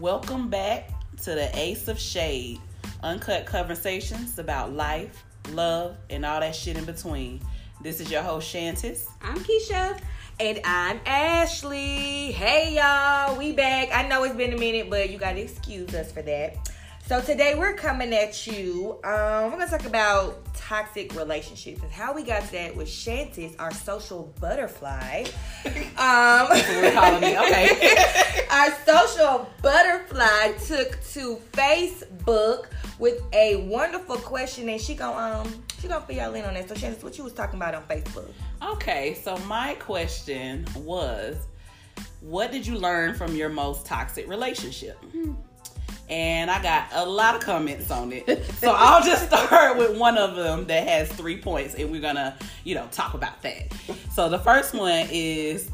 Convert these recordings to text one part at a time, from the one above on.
Welcome back to the Ace of Shade, uncut conversations about life, love, and all that shit in between. This is your host Shantis. I'm Keisha. And I'm Ashley. Hey y'all, we back. I know it's been a minute, but you gotta excuse us for that. So today we're coming at you. Um, we're gonna talk about toxic relationships and how we got to that with Shantis, our social butterfly. Um, we're calling me. Okay. our social butterfly took to Facebook with a wonderful question, and she gonna um she gonna fill y'all in on that. So Shantis, what you was talking about on Facebook? Okay, so my question was, what did you learn from your most toxic relationship? and I got a lot of comments on it. So I'll just start with one of them that has three points, and we're gonna, you know, talk about that. So the first one is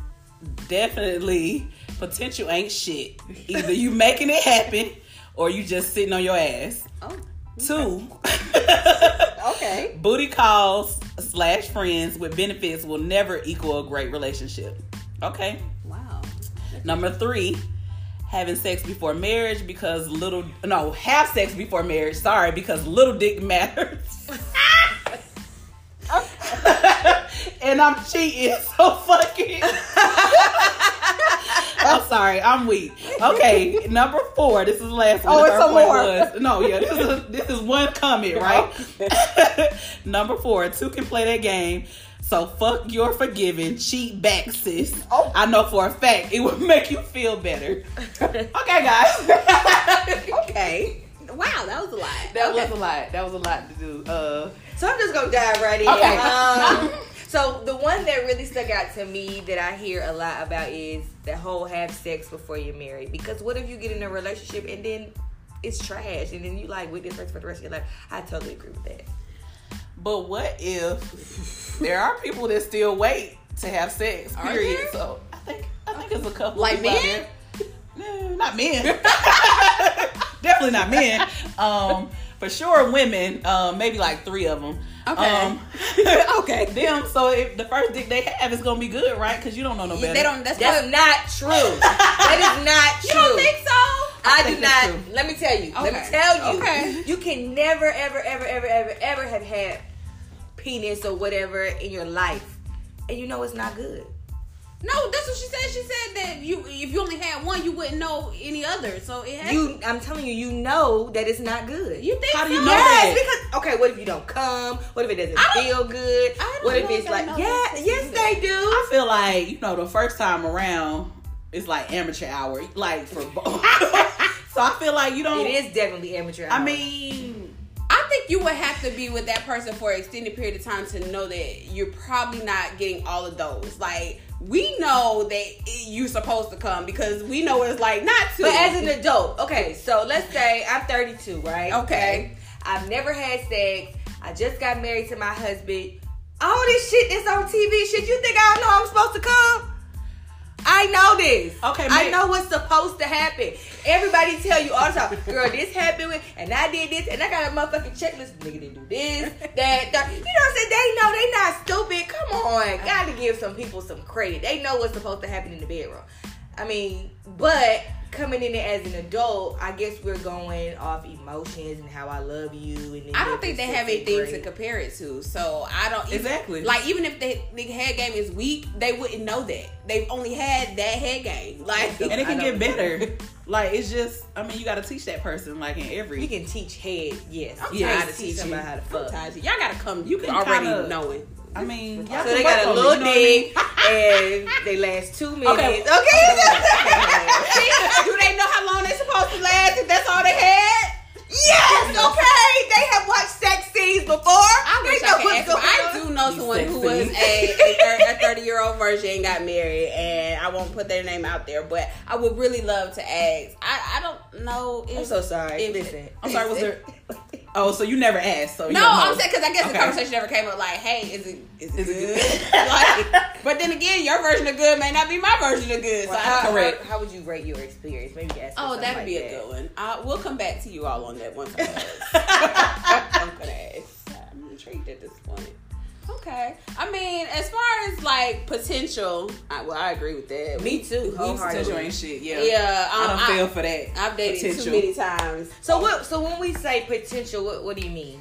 definitely potential ain't shit. Either you making it happen or you just sitting on your ass. Oh. Two. Okay. Booty calls slash friends with benefits will never equal a great relationship. Okay. Wow. Number three, having sex before marriage because little no have sex before marriage. Sorry, because little dick matters. and I'm cheating, so fuck it. I'm sorry, I'm weak. Okay, number four. This is the last one. Oh, it's third some more. Was, no, yeah, this is this is one comment, right? number four. Two can play that game. So fuck your forgiving, cheat back, sis. Oh. I know for a fact it would make you feel better. Okay, guys. okay. Wow, that was a lot. That okay. was a lot. That was a lot to do. Uh, So I'm just gonna dive right in. Okay. Um, so the one that really stuck out to me that I hear a lot about is the whole have sex before you're married. Because what if you get in a relationship and then it's trash and then you like with this person for the rest of your life? I totally agree with that. but what if there are people that still wait to have sex? Period. So I think I think it's a couple Like men? No, not men. Definitely not men. Um, for sure, women. Um, maybe like three of them. Okay. Um, Okay. Them. So if the first dick they have is gonna be good, right? Because you don't know no better. They don't. That's, That's not true. that is not You true. don't think so? I, think do not. Let me tell you. Let me tell you. Okay. You can never, ever, ever, ever, ever, ever have had penis or whatever in your life, and you know it's not good. No, that's what she said. She said that you, if you only had one, you wouldn't know any other. So it has. You, I'm telling you, you know that it's not good. you think? How do you so? know yes, that? because okay, what if you don't come? What if it doesn't I don't- feel good? I don't What if it's like, know yeah, yes, system they do. I feel like you know the first time around it's like amateur hour, like for both. so I feel like you don't. It is definitely amateur. I mean, I think you would have to be with that person for an extended period of time to know that you're probably not getting all of those. Like we know that you're supposed to come because we know what it's like not to. But as an adult, okay, so let's say I'm 32, right? Okay. I've never had sex. I just got married to my husband. All this shit that's on TV, shit, you think I know I'm supposed to come? I know this. Okay, I know what's supposed to happen. Everybody tell you all the time, girl, this happened with, and I did this, and I got a motherfucking checklist. Nigga didn't do this, that, that. You know what I'm saying? They know they not stupid. Come on, uh-huh. gotta give some people some credit. They know what's supposed to happen in the bedroom. I mean, but coming in there as an adult, I guess we're going off emotions and how I love you. And I don't think they have anything to compare it to. So I don't even- Exactly. like even if the, the head game is weak, they wouldn't know that. They've only had that head game. Like and it can get better. Like it's just, I mean, you got to teach that person like in every. You can teach head, yes. I'm You tired can't teach somebody how to fuck. y'all gotta come. You can already kinda- knowing. I mean, So y'all they got a work on it, little you know what I mean? and they last two minutes. Okay. Okay. Do they know how long they're supposed to last if that's all they had? yes. Okay. They have watched sex scenes before. I wish they I know could what's ask, but going I do know You someone who was a, a, 30 year old virgin and got married, and I won't put their name out there, but I would really love to ask. I, I don't know if. I'm so sorry. if- Listen. I'm sorry, was there? Oh, so you never asked? So you No. I'm saying because I guess the conversation never came up like, hey, is it is it Is it good? good? like, but then again, your version of good may not be my version of good. So Well, I, how, Correct. How, how would you rate your experience? Maybe ask. oh, that'd like be a that. good one. Uh, we'll come back to you all on that one. I'm gonna ask. I'm intrigued at this point. Okay. I mean, as far as like potential, I, well, I agree with that. Me too. Potential ain't shit. Yeah. Yeah, I um, don't I- feel for that. I've dated potential. too many times. So what? So when we say potential, what, what do you mean?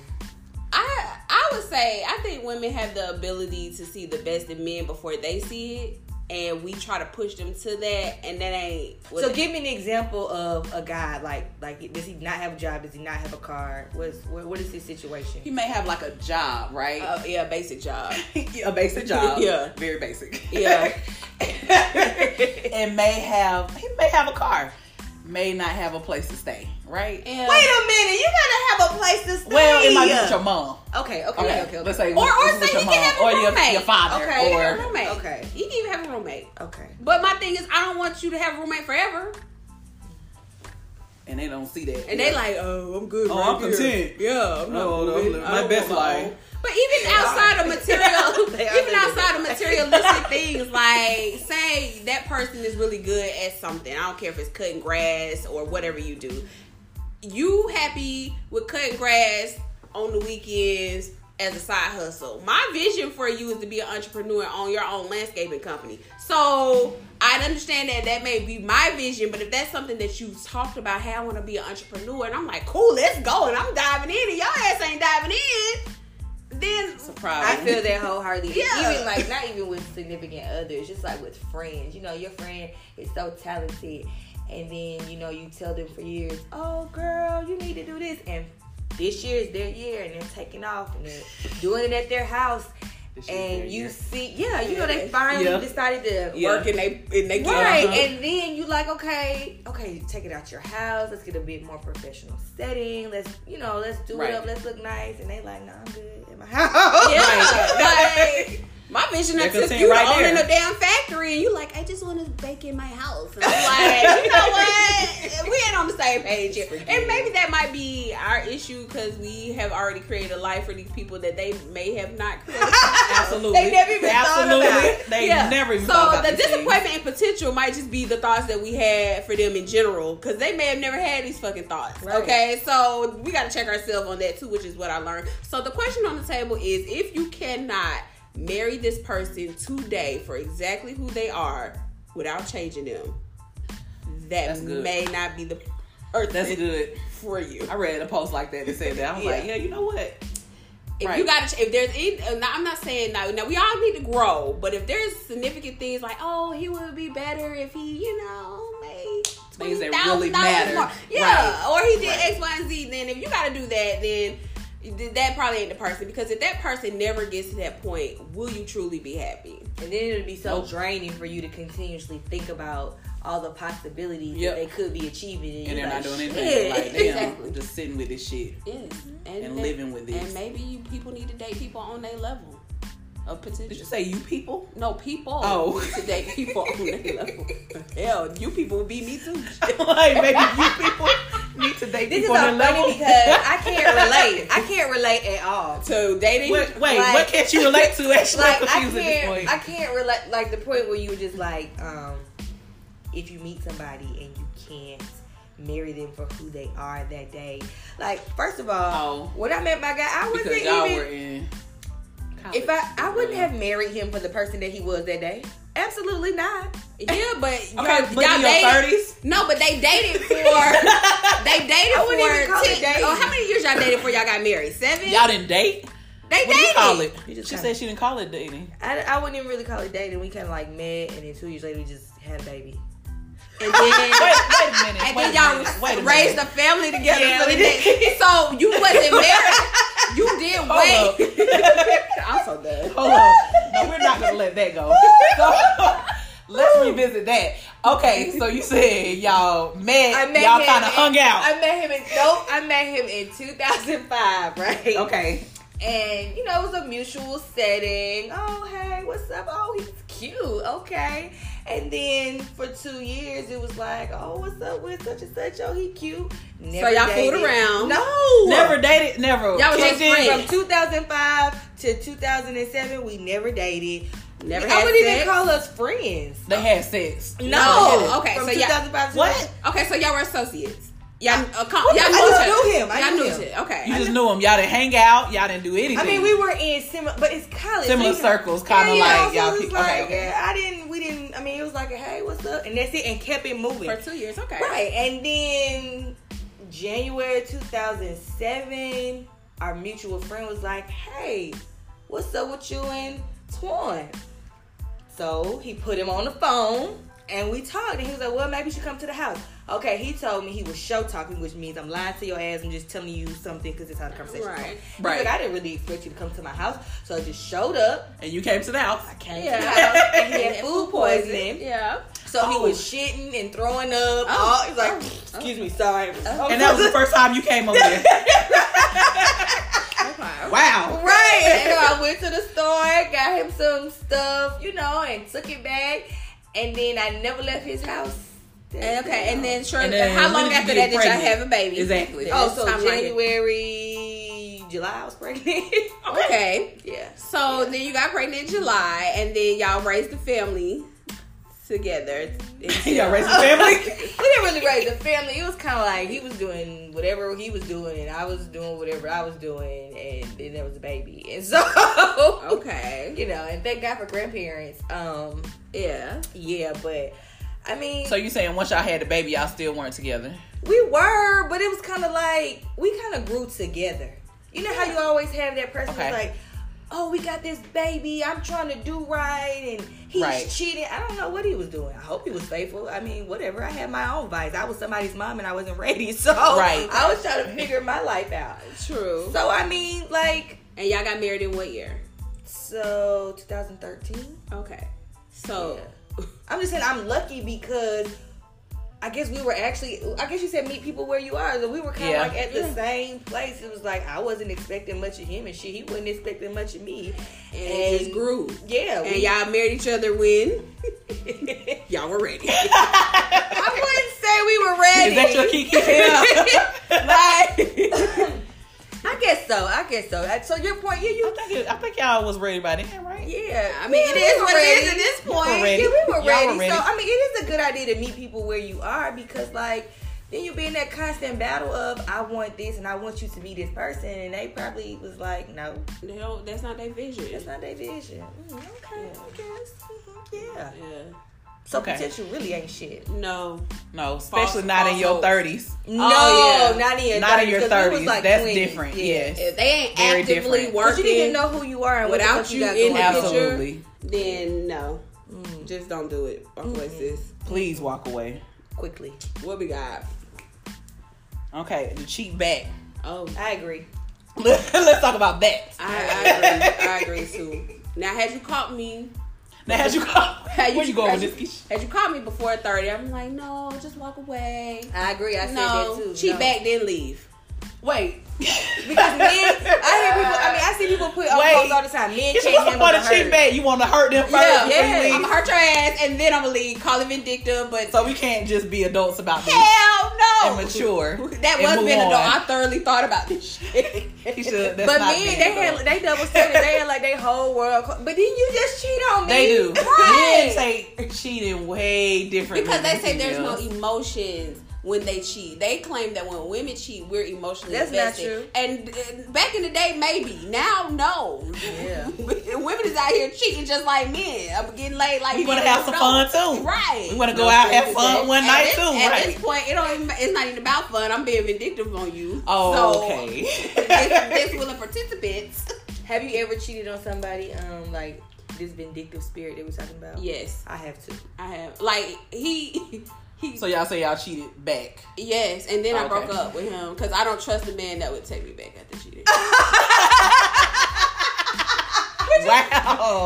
I I would say I think women have the ability to see the best in men before they see it, and we try to push them to that, and that ain't. what So give me an example of a guy like like does he not have a job? Does he not have a car? What's what, what is his situation? He may have like a job, right? Uh, yeah, basic job. a basic job. Yeah. Very basic. Yeah. and may have he may have a car. May not have a place to stay, right? And, Wait a minute, you gotta have a place to stay. Well, it might be with your mom. Okay, okay, Okay, okay, okay. let's say or or say with he your can have mom a or your, roommate. your father Okay, He can have or a roommate. Okay. He can even have a roommate. okay. But my thing is, I don't want you to have a roommate forever. and they don't see that. And they like, oh, I'm good. Oh, right I'm here. content. Yeah, I'm not Oh, no, moving. I my best want life. But even outside of material, even outside of materialistic things, like say that person is really good at something. I don't care if it's cutting grass or whatever you do. You happy with cutting grass on the weekends as a side hustle. My vision for you is to be an entrepreneur on your own landscaping company. So I understand that that may be my vision, but if that's something that you talked about, hey, I want to be an entrepreneur, and I'm like, cool, let's go, and I'm diving in, and your ass ain't diving in, then surprise. I feel that wholeheartedly. Yeah. Even like not even with significant others, just like with friends. You know, your friend is so talented, and then you know you tell them for years, "Oh, girl, you need to do this," and this year is their year, and they're taking off and they're doing it at their house. This year is And you year. see, yeah, you know, they finally Yeah. decided to Yeah. work and they and they Right, Uh-huh. and then you like, okay, okay, take it out your house. Let's get a bit more professional setting. Let's, you know, let's do Right. it up. Let's look nice. And they like, no, I'm good my house. Yeah, like my vision They're took you right owning there. a damn factory, and you like, I just want to bake in my house. And I'm like, you know what? We ain't on the same page here, and maybe that might be our issue because we have already created a life for these people that they may have not created. Absolutely. They never even thought about it. They Yeah. never even so thought about the these things. disappointment and potential might just be the thoughts that we had for them in general because they may have never had these fucking thoughts Right. okay so we got to check ourselves on that too which is what i learned so the question on the table is if you cannot marry this person today for exactly who they are without changing them that may not be the earth That's good. for you I read a post like that that said that. I was like, Yeah. yeah, you know what? if Right. you got to, if there's, any, I'm not saying now, now we all need to grow, but if there's significant things like, oh, he would be better if he, you know, made Things that $20,000 really matter. more. Yeah, Right. or he did Right. X, Y, and Z. Then if you got to do that, then th- that probably ain't the person because if that person never gets to that point, will you truly be happy? And then it'll be so Nope. draining for you to continuously think about all the possibilities Yep. that they could be achieving. And they're you're not doing anything. Like, damn, Exactly. just sitting with this shit. Yes, And living with this. And maybe you people need to date people on their level of potential. Did you say you people? No, people. Oh. to date people on their level. Hell, you people would be me too. like maybe you people need to date This people on their level. because I can't relate. I can't relate at all. So dating. Wait, wait Like- what can't you relate to? Actually, like I confused at this can't. I can't relate. Like the point where you were just like, um, if you meet somebody and you can't marry them for who they are that day. Like first of all, Oh. when I met my guy, I wasn't even. Were in. if I, I wouldn't have married him for the person that he was that day. Absolutely not. Yeah, but Okay, y'all, but y'all in your dated. thirties. No, but they dated for. they dated I wouldn't for. even call it oh, how many years y'all dated before y'all got married? Seven. Y'all didn't date. they What do you dated. call it? You just she kinda- said she didn't call it dating. I, I wouldn't even really call it dating. We kind of like met, and then two years later we just had a baby. And then. Wait, wait a minute. And wait then a y'all minute, wait a raised minute. a family together. Yeah, so, we they- so you wasn't married. You did wait. I'm so done. Hold on. No, we're not gonna let that go. So, let's revisit that. Okay, so you said y'all met, met y'all kind of hung out. I met him in nope. I met him in 2005, right? okay. And you know, it was a mutual setting. Oh, hey, what's up? Oh, he's cute. Okay. And then for two years, it was like, oh, what's up with such and such? Oh, he cute. Never y'all fooled around? No, Never dated, never. Y'all was just friends. From 2005 to 2007, we never dated. Never I wouldn't sex? even call us friends. They had sex. No. No. Okay, From so 2005 to What? Okay, so y'all were associates. Y'all, uh, com- y'all knew I knew him. I Y'all knew knew him. Okay. You just knew him. Y'all didn't hang out. Y'all didn't do anything. I mean, we were in similar, but it's college. Similar so circles, kinda yeah, like y'all like, okay, okay. yeah, I didn't. We didn't. I mean, it was like, hey, what's up, and that's it, and kept it moving. for two years. Okay. Right, and then January 2007, our mutual friend was like, "Hey, what's up with you and Twan?" So he put him on the phone, and we talked. And he was like, "Well, maybe you should come to the house." Okay, he told me he was show talking, which means I'm lying to your ass. I'm just telling you something because it's how the conversation Right. goes. He's Right. Like, I didn't really expect you to come to my house, so I just showed up. and you came to the house. I came Yeah. to the house, and he had food poisoning. Yeah. So he Oh. was shitting and throwing up. Oh. all, he was like, Oh. "Excuse me, sorry." Oh. And that was the first time you came over there. Wow. Right. And so I went to the store, got him some stuff, you know, and took it back. And then I never left his house. And, okay, and then sure. And then how long after get that did y'all have a baby? Exactly. Oh, This so timeline. January, July, I was pregnant. Okay. yeah. So then you got pregnant in July, and then y'all raised the family together. You got raised a family. we didn't really raise a family. It was kind of like he was doing whatever he was doing, and I was doing whatever I was doing, and then there was a baby, and so Okay. you know, and thank God for grandparents. Um, Yeah. yeah, but I mean, So you saying once y'all had the baby, y'all still weren't together? we were, but it was kind of like we kind of grew together. You know how you always have that person Okay. who's like, "Oh, we got this baby. I'm trying to do right, and he's Right. cheating." I don't know what he was doing. I hope he was faithful. I mean, whatever. I had my own vice. I was somebody's mom, and I wasn't ready, so Right. I was trying to figure my life out. True. So I mean, like, And y'all got married in what year? so 2013. Okay. So. I'm just saying I'm lucky because I guess we were actually I guess you said meet people where you are. So we were kind of Yeah. like at the Yeah. same place. It was like I wasn't expecting much of him and shit. He wasn't expecting much of me. And it just grew. Yeah. And we- y'all married each other when y'all were ready. I wouldn't say we were ready. Is that your kiki? like I guess so. I guess so. Uh, So your point, yeah, I you think it, I think y'all was ready by then, right? yeah. I mean, it we is were what it is at this point. ready. Yeah, we were ready. were ready. So I mean, it is a good idea to meet people where you are because like then you be in that constant battle of I want this and I want you to be this person, and they probably was like, no, They don't, that's not their vision. that's not their vision. Mm, okay, Yeah. I guess. Mhm, Yeah. Yeah. So Okay. potential really ain't shit. No. No, especially False- not in your thirties. No, Oh, yeah. not in your Not in your 30s, 'cause we was thirties. like That's 20s, different. yeah. Yes. If they ain't Very actively different. 'Cause Because you didn't know who you are and without you you in the on. picture, Absolutely. then no. Mm, Just don't do it. Walk away, sis. Please walk away. quickly. What we got? Okay, the cheat back. Oh, I agree. Let's talk about that. I, I agree. I agree too. Now, had you caught me, Now, had you called, Had Where you- you going had with you- this? had you caught me before thirty, I'm like, no, just walk away. I agree. I said no, that too. cheat No. back, then leave. Wait. Because men, I hear people. I mean, I see people put on Wait. posts all the time. Men can't handle the of cheat back? You want to hurt them first Yeah, yeah. I'm gonna hurt your ass, and then I'm gonna leave. Call it vindictive, but So we can't just be adults about this hell no. and mature. That and was being adult. I thoroughly thought about this shit. You should- But men, they had they double standard. They had like their whole world. But then you just cheat on me. They do. Right. Men take cheating way different because they say there's no emotions when they cheat. They claim that when women cheat, we're emotionally That's not invested. true. And uh, back in the day, maybe. Now, no. Yeah. women is out here cheating just like men. I'm getting laid like We want to have some don't. fun too. Right. We want to go No out strings have fun attached. one At night this, too. At right. At this point, it don't even, it's not even about fun. I'm being vindictive on you. Oh, so, okay. this, this willing participants. Have you ever cheated on somebody? Um, like this vindictive spirit that we're talking about. Yes, I have too. I have. Like he, he. So y'all say y'all cheated back. yes, and then I Okay. broke up with him because I don't trust a man that would take me back after cheating. Wow.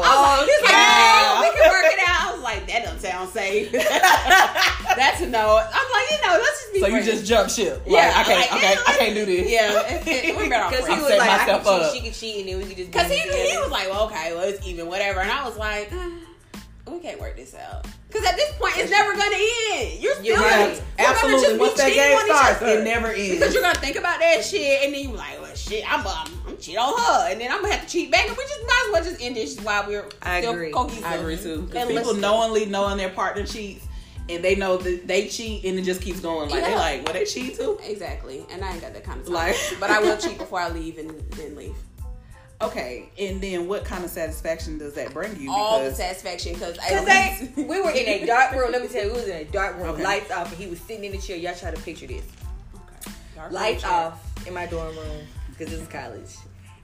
Oh, he's like, wow. "Oh, we can work it out. I was like, that doesn't sound safe. That's a no. I'm like, you know, let's just be. So you just jump ship. Like, Yeah, I can't. like, okay, I can't do this. yeah. it- it- better off Because he was like, I can cheat, she can cheat, and then we can just. Cause he, he was like, well, okay, well, it's even, whatever. And I was like, eh, we can't work this out. Cause at this point, it's never gonna end. You're still You're gonna, right. gonna Absolutely. just Once that game starts, it never ends. Because you're gonna think about that shit, and then you're like, well, shit, I'm, um, I'm cheat on her, and then I'm gonna have to cheat back, and we just might as well just end this while we're I still agree. cohesive. I agree too. 'Cause And people listen. knowingly knowing their partner cheats, and they know that they cheat and it just keeps going. Like they Yeah. like, well, they cheat too. Exactly. And I ain't got that kind of time. Like- but I will cheat before I leave and then leave. Okay, and then what kind of satisfaction does that bring you? All the Because satisfaction because we were in a dark room. Let me tell you, we was in a dark room, Okay. lights off, and he was sitting in the chair. Y'all try to picture this: lights off in my dorm room because this is college,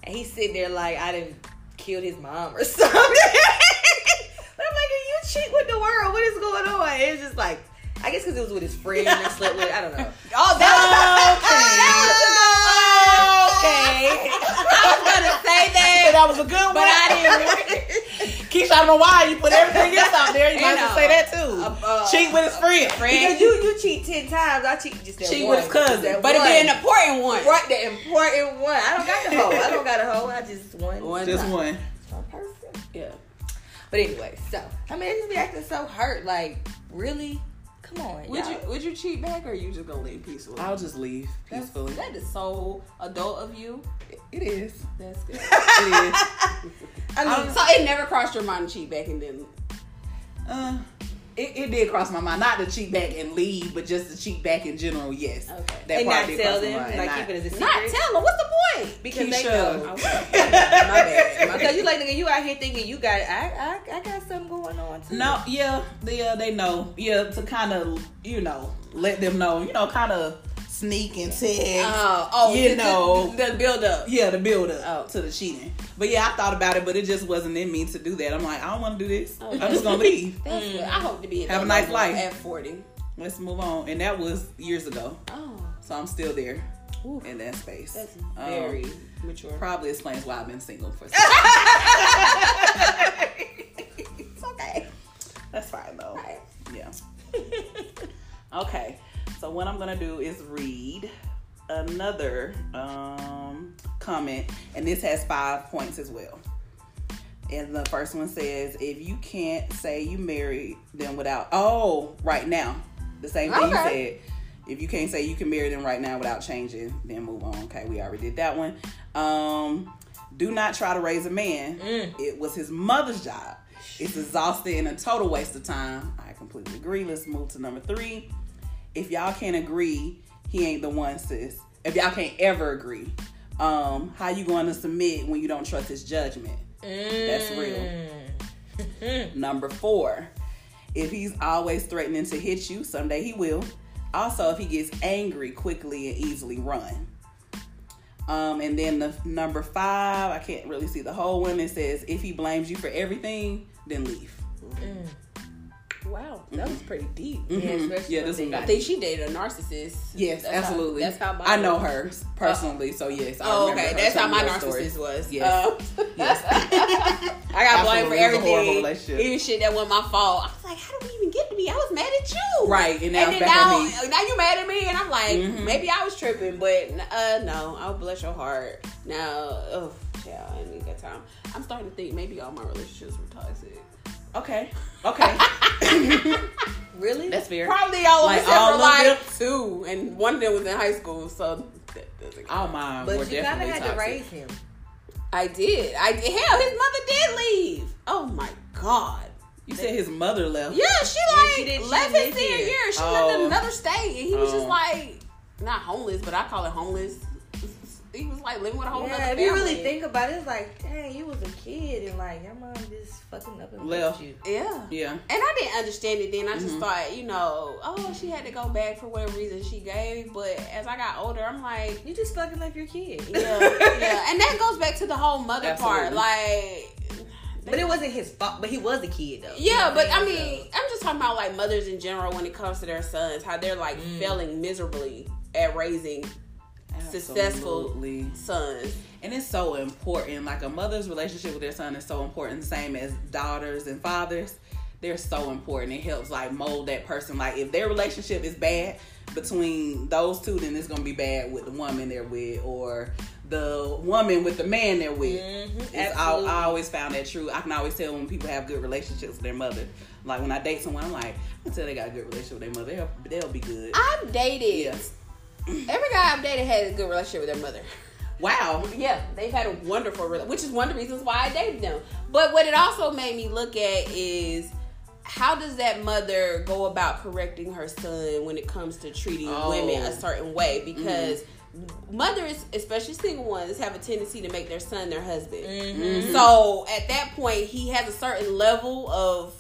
and he's sitting there like I didn't kill his mom or something. but I'm like, you cheat with the world. What is going on? It's just like. I guess because it was with his friend and I slept with. I don't know. Oh, okay, I was gonna say that, that was a good one. but I didn't. Keisha, I don't know why you put everything else out there. You might You as well know. say that too. Uh, uh, cheat with his friend. friend. Because you you cheat ten times, I cheat just that Cheat one. with his cousin. That But it one. be an important one. Right, the important one. I don't got the hoe. I don't got a hoe. I just one. One Just time. one. one person. Yeah. But anyway, so I mean, I just be acting so hurt. Like, really? Come on. Would y'all. you would you cheat back or are you just gonna leave peacefully? I'll just leave peacefully. That is so adult of you. It is. That's good. It is. I mean, so it never crossed your mind to cheat back and then Uh, it, it did cross my mind not to cheat back and leave, but just to cheat back in general. Yes. Okay. That and part not did tell them, like keep it as a secret. not tell them. What's the point? because they know. My bad. Because you like nigga, you out here thinking you got I I, I got something going on too. No, yeah, they, uh, they know. Yeah, to kind of, you know, let them know, you know, kind of sneak and text. Oh, oh, You the- know. the, the build up. yeah, the build up Oh. to the cheating. But yeah, I thought about it, but it just wasn't in me to do that. I'm like, I don't want to do this. Oh. I'm just gonna leave. Good. I hope to be Have a nice life. at forty. Let's move on. And that was years ago, Oh, so I'm still there Oof. in that space. that's Um, very mature. probably explains why I've been single for. So it's okay. That's fine though. Right. Yeah. Okay. So what I'm gonna do is read another um, comment, and this has five points as well. And the first one says, "If you can't say you married them without oh right now, the same thing you said. If you can't say you can marry them right now without changing, then move on. Okay, we already did that one. Um, do not try to raise a man. Mm. It was his mother's job. It's exhausting and a total waste of time. I completely agree. Let's move to number three. If y'all can't agree, he ain't the one, sis. If y'all can't ever agree, um, how you going to submit when you don't trust his judgment? That's real. Mm. Number four, if he's always threatening to hit you, someday he will. Also, if he gets angry quickly and easily run. Um, and then the number five, I can't really see the whole one. It says if he blames you for everything, then leave. Wow, that was pretty deep. Yeah, Mhm. especially yeah, this one I think she dated a narcissist. Yes, That's how- absolutely. that's how. I know her personally, so yes. I Oh, okay. her That's how my narcissist stories. was. Yes. Um, Yes. I got blamed for Absolutely. It was a horrible everything, relationship. even shit that wasn't my fault. I was like, how did we even get to me? I was mad at you, Right, and now and then now, on me. now you mad at me, and I'm like, Mhm. maybe I was tripping, but uh, no, I'll bless your heart. Now, oh, yeah, I ain't got time. I'm starting to think maybe all my relationships were toxic. Okay. Okay. Really? That's fair. Probably all Like, of them all except of for them? like two, and one of them was in high school, so that doesn't. All oh, mine were but you kind of had toxic. to raise him. I did. I did. Hell, his mother did leave. Oh my god. You said his mother left. Yeah, she Yeah, like she did- she left didn't his senior year. She Oh. lived in oh. another state, and he was just Oh. like not homeless, but I call it homeless. He was like living with a whole Yeah, other if family. you really think about it, it's like, dang, you was a kid and like your mom just fucking up and Left. left you. yeah. Yeah. And I didn't understand it then. I just Mhm. thought, you know, oh, she had to go back for whatever reason she gave. But as I got older, I'm like, You just fucking left your kid. yeah, yeah. And that goes back to the whole mother part. Like, But it wasn't his fault. But he was a kid though. Yeah, but I So- mean, I'm just talking about like mothers in general when it comes to their sons, how they're like Mm. failing miserably at raising successful sons. And it's so important. Like a mother's relationship with their son is so important, same as daughters and fathers. They're so important. It helps like mold that person. Like if their relationship is bad between those two, then it's gonna be bad with the woman they're with or the woman with the man they're with. Mhm, It's, I. I always found that true. I can always tell when people have good relationships with their mother. Like when I date someone, I'm like, I can tell they got a good relationship with their mother. They'll, they'll be good. I've dated Yeah. Every guy I've dated had a good relationship with their mother. Wow. Yeah, they've had a wonderful relationship, which is one of the reasons why I dated them. But what it also made me look at is how does that mother go about correcting her son when it comes to treating Oh. women a certain way? Because mothers, especially single ones, have a tendency to make their son their husband. Mm-hmm. So at that point, he has a certain level of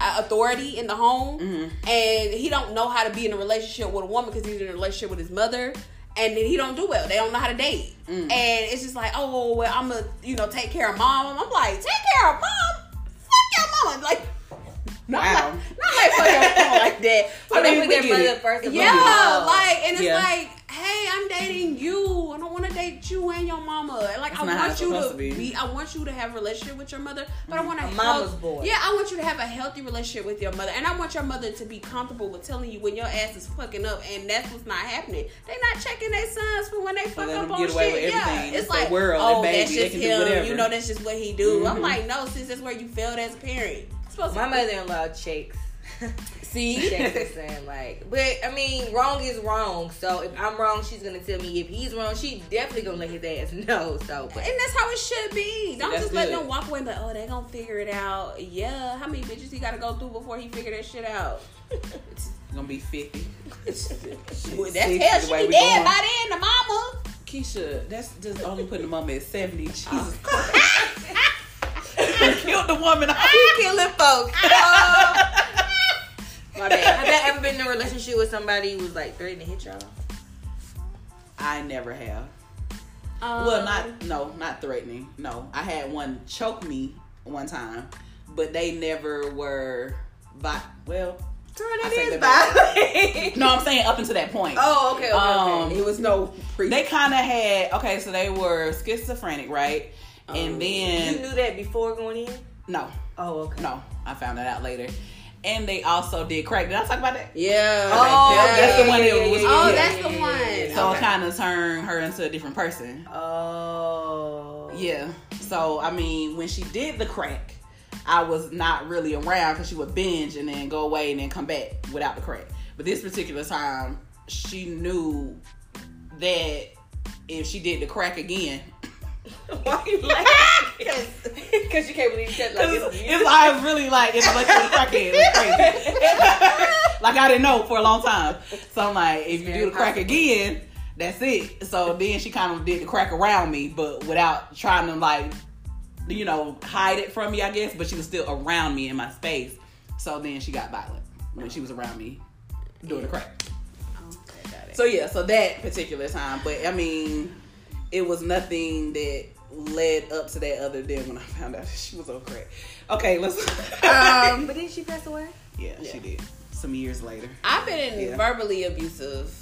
authority in the home, mm-hmm. and he don't know how to be in a relationship with a woman because he's in a relationship with his mother. And then he don't do well. They don't know how to date, mm. and it's just like, oh well, I'm gonna you know take care of mom. I'm like, take care of mom. Fuck your mama. Like, not Wow. like, not like fuck your mama like that. So they mean, put we their get it. mother first. Yeah, all. like, and it's Yeah. like, hey, I'm dating you. I don't want to date you and your mama. And like, That's I want you to supposed be. be. I want you to have a relationship with your mother, but I want to mama's boy. Yeah, I want you to have a healthy relationship with your mother, and I want your mother to be comfortable with telling you when your ass is fucking up, and that's what's not happening. They not checking their sons for when they fuck let up on shit. yeah, it's It's like, world, oh, their that's just him. You know, that's just what he do. I'm Mhm. like, no, sis, that's where you failed as a parent. My mother-in-law checks. See, checks the son, like, but I mean, wrong is wrong. So if I'm wrong, she's gonna tell me. If he's wrong, she definitely gonna let his ass know. So, but And that's how it should be. Don't that's just let good. them walk away and be like, oh, they gonna figure it out. Yeah, how many bitches he gotta go through before he figure that shit out? It's gonna be 50. Well, that's 60, hell, she be we dead going. by then, the mama. Keisha, that's just only putting the mama at 70. Jesus Oh. Christ. Killed the woman. he killing folks. Oh. My bad. Have you ever been in a relationship with somebody who was like threatening to hit y'all? I never have. Um, Well, not no, not threatening. No, I had one choke me one time, but they never were. Vi- well, Girl, I that say is that violent. no, I'm saying up until that point. Oh, okay, okay, Um, okay. It was no pre. They kind of had okay, so they were schizophrenic, right? And oh. then you knew that before going in. no, Oh, okay. no, I found that out later. And they also did crack. Did I talk about that? Yeah. Oh, That- that's the one that was- Oh, yeah. that's the one. So Okay. it kind of turned her into a different person. Oh. Yeah. So I mean, when she did the crack, I was not really around because she would binge and then go away and then come back without the crack. But this particular time, she knew that if she did the crack again, Why are you laughing? Because you can't believe shit like this. it's I was really like intellectually crackhead. It's crazy. like I didn't know for a long time. So I'm like, if you do the crack again, that's it. So then she kind of did the crack around me, but without trying to like, you know, hide it from me, I guess. But she was still around me in my space. So then she got violent when she was around me doing the crack. Okay, got it. So yeah, so that particular time, but I mean, it was nothing that led up to that other than when I found out that she was on crack. Okay, let's. Um, But didn't she pass away? yeah, she did. Some years later. I've been in Yeah. verbally abusive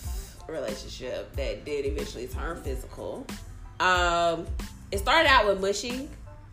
relationship that did eventually turn physical. Um, it started out with mushing,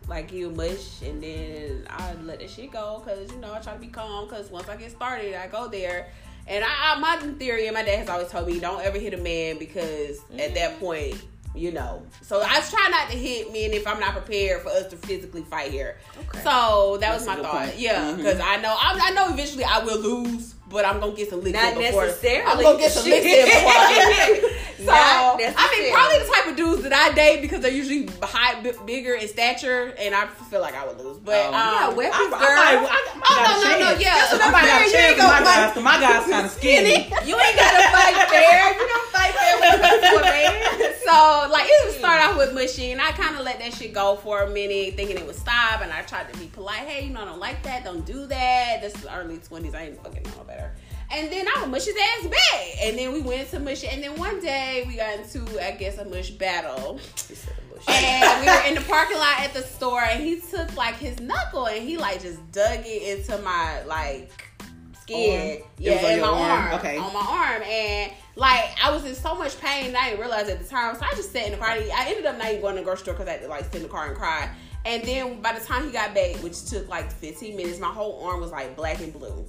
like you mush, and then I let that shit go because you know I try to be calm because once I get started, I go there. And I, I my theory and my dad has always told me don't ever hit a man because at that point. You know, so I try not to hit men if I'm not prepared for us to physically fight here. Okay. So that That's was my thought. point. Yeah, mm-hmm. because I know I, I know eventually I will lose, but I'm gonna get some licks Not in before. necessarily. I'm gonna get some licks in before I So I mean, probably the type of dudes that I date because they're usually high, b- bigger in stature, and I feel like I would lose. But Oh. um, Yeah, weapons, I, girl. I, I, I, Oh, no, no, no, yeah. That's what I got a you ain't with my gonna my guys kind of skinny. You ain't gotta fight fair. You don't fight fair with a man. so like it would start off with mushy, and I kind of let that shit go for a minute, thinking it would stop, and I tried to be polite. Hey, you know, I don't like that. Don't do that. This is early twenties. I ain't fucking know better. And then I would mush his ass back, and then we went to mush. And then one day we got into, I guess, a mush battle. and we were in the parking lot at the store and he took like his knuckle and he like just dug it into my like skin. Arm? Yeah, on in my arm? arm. Okay. On my arm. And like I was in so much pain I didn't realize at the time. So I just sat in the car. I ended up not even going to the grocery store because I had to like sit in the car and cry. And then by the time he got back, which took like 15 minutes, my whole arm was like black and blue.